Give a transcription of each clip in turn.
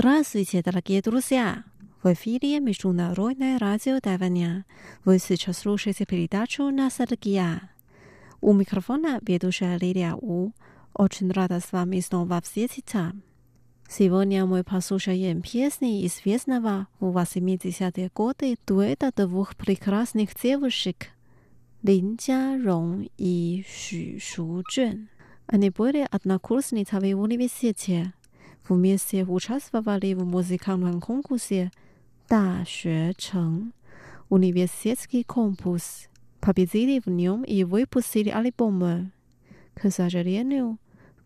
Здравствуйте, дорогие друзья! В эфире Международное радио Тайваня. Вы сейчас слушаете передачу «Ностальгия». У микрофона ведущая Лилия У. Очень рада с вами снова встретиться. Сегодня мы послушаем песни известного в 80-е годы дуэта двух прекрасных девушек Лин Джарон и Ши Шучжун. Они были однокурсницами в университете вместе участвовали в музыкальном конкурсе «Да Чэн» университетский конкурс, победили в нем и выпустили альбомы. К сожалению,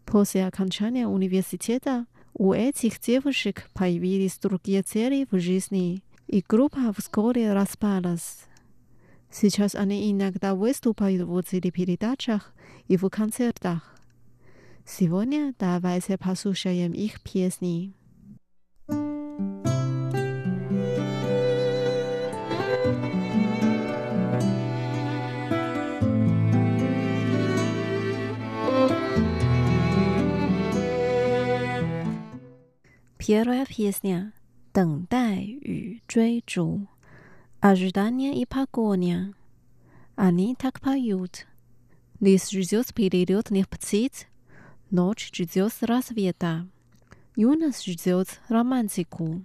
после окончания университета у этих девушек появились другие цели в жизни, и группа вскоре распалась. Сейчас они иногда выступают в телепередачах и в концертах. Сегодня давайте послушаем их песни. Первая песня «等待与追逐» «Ожидание и погоня» Они так поют. Лес ждет перелетных птиц, Ночь ждет рассвета. Юность ждет романтику.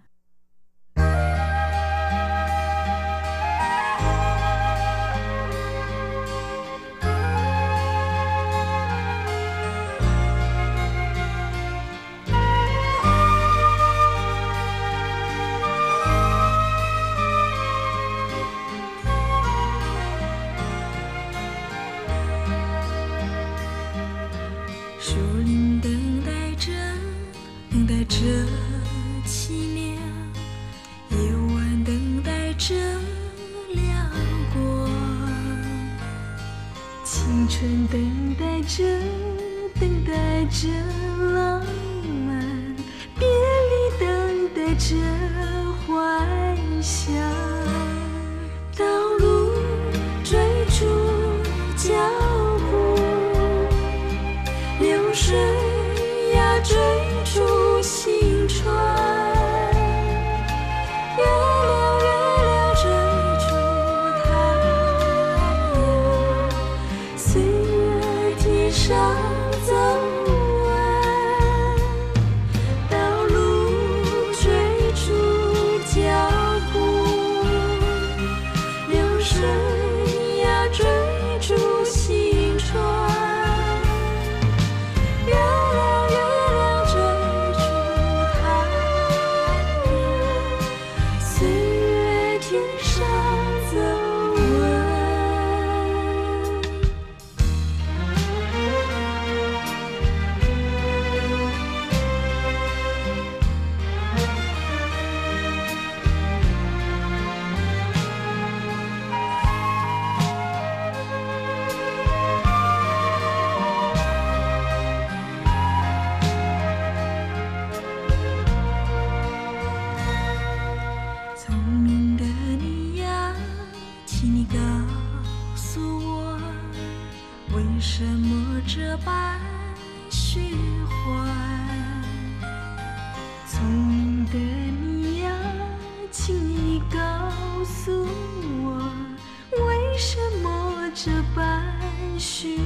这般虚。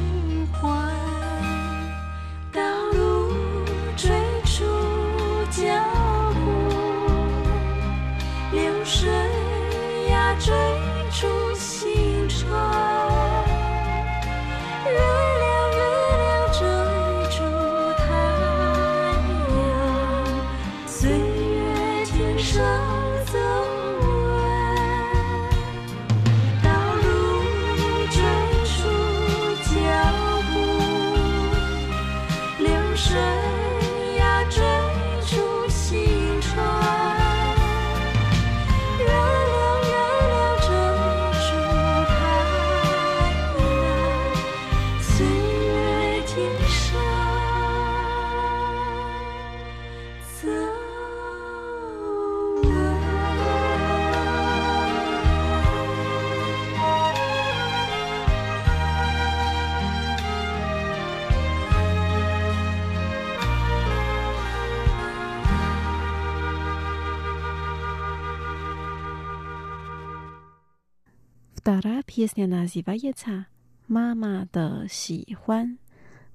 Pieśnia nazywa się Mama de Xi Huan.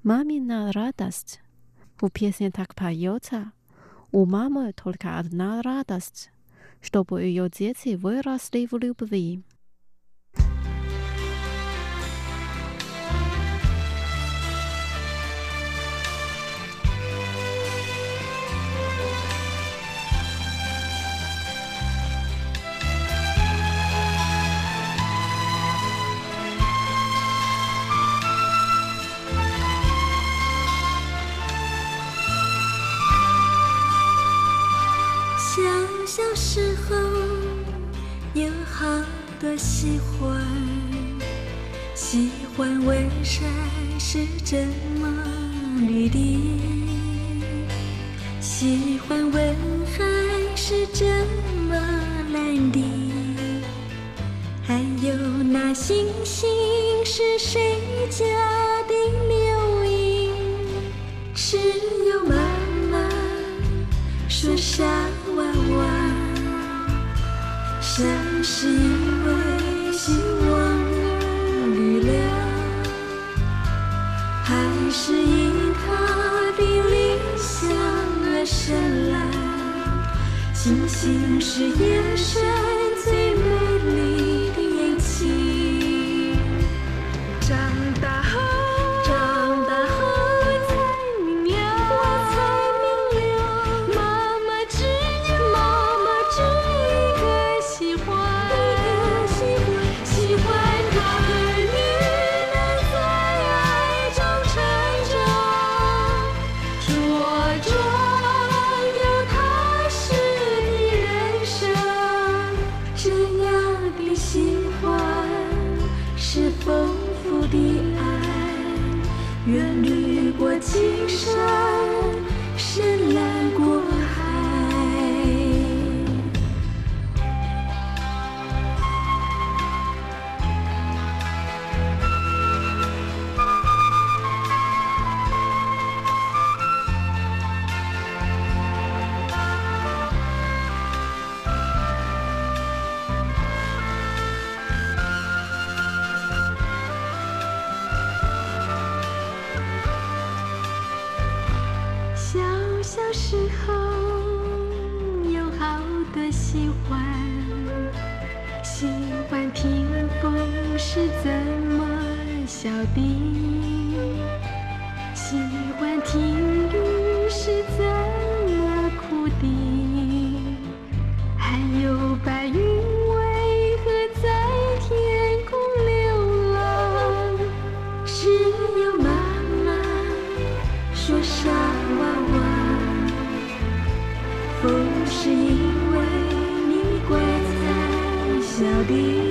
Mamina radość. Bo pieśnia tak pająca, U mamy tylko jedna radość, żeby jej dzieci wyrosli w 多喜欢，喜欢。为这么绿的？喜欢。问海是这么蓝的？还有那星星是谁家的留影？只有妈妈说傻娃娃。像是因为希望而绿苗，还是因颗的临消而的生星星是夜深。愿旅过青山，深。是怎么笑的？喜欢听雨是怎么哭的？还有白云为何在天空流浪？只有妈妈说傻娃娃？不是因为你乖才笑的。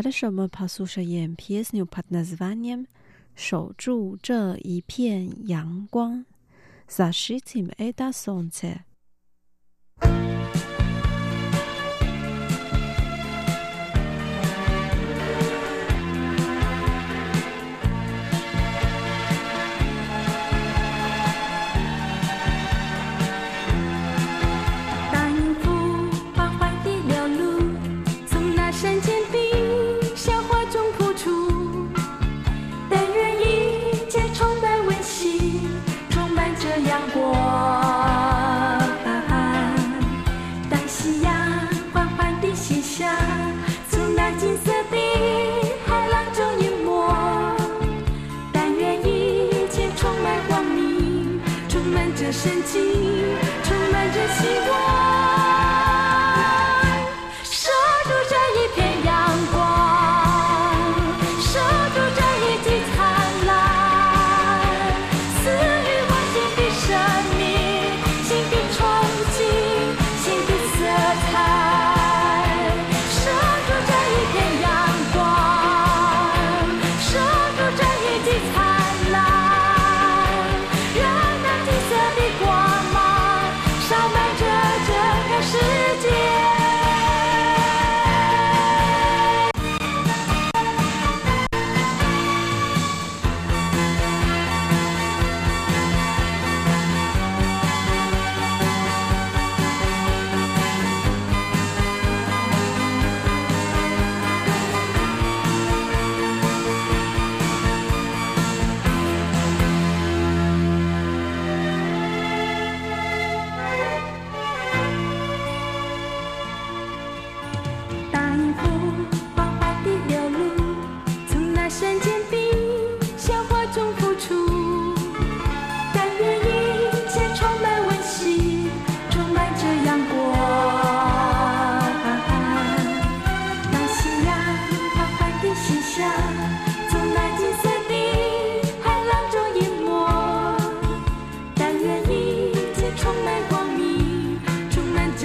拉什莫帕苏舍耶，皮斯纽帕纳斯瓦涅，守住这一片阳光，萨 d 提姆埃达松切。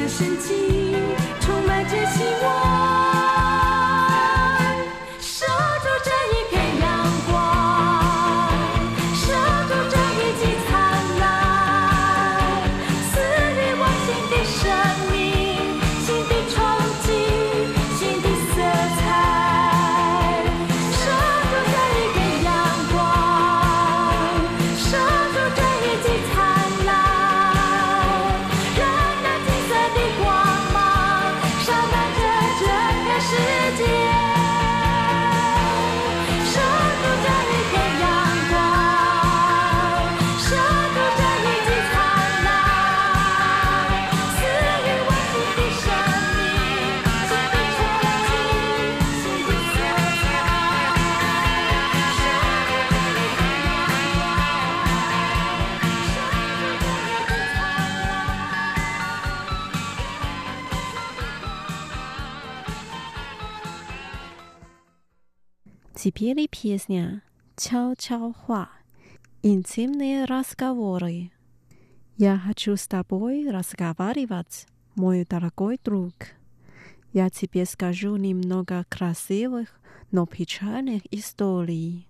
神奇。пели песня «Чао-чао-хуа» — интимные разговоры. Я хочу с тобой разговаривать, мой дорогой друг. Я тебе скажу немного красивых, но печальных историй.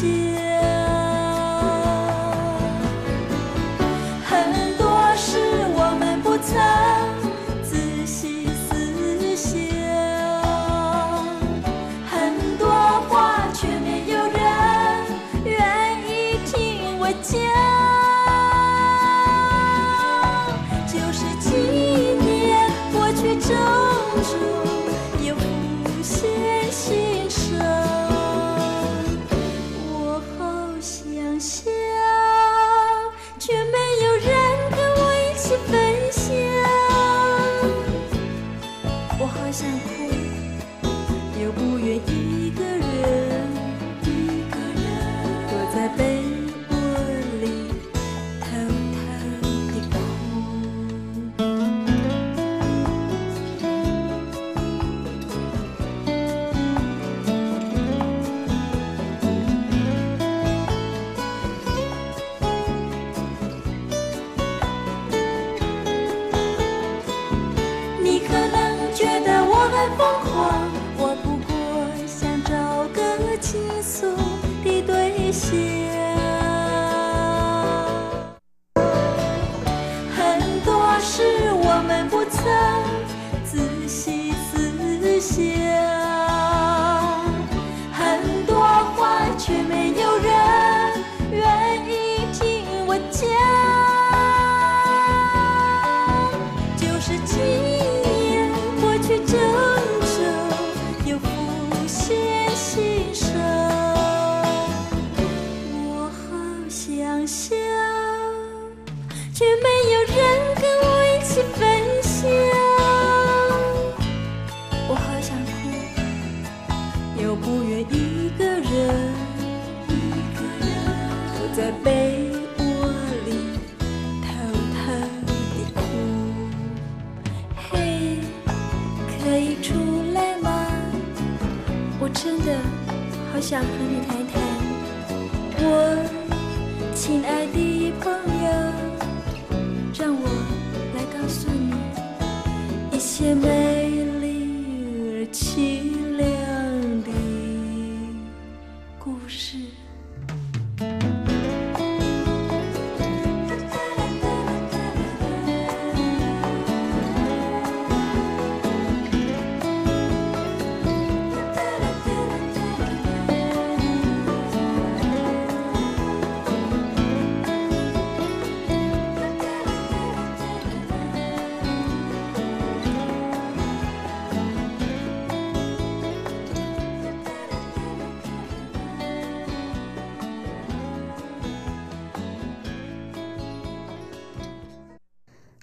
见。就不愿意。想和你。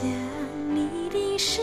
想你的时。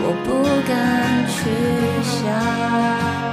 我不敢去想。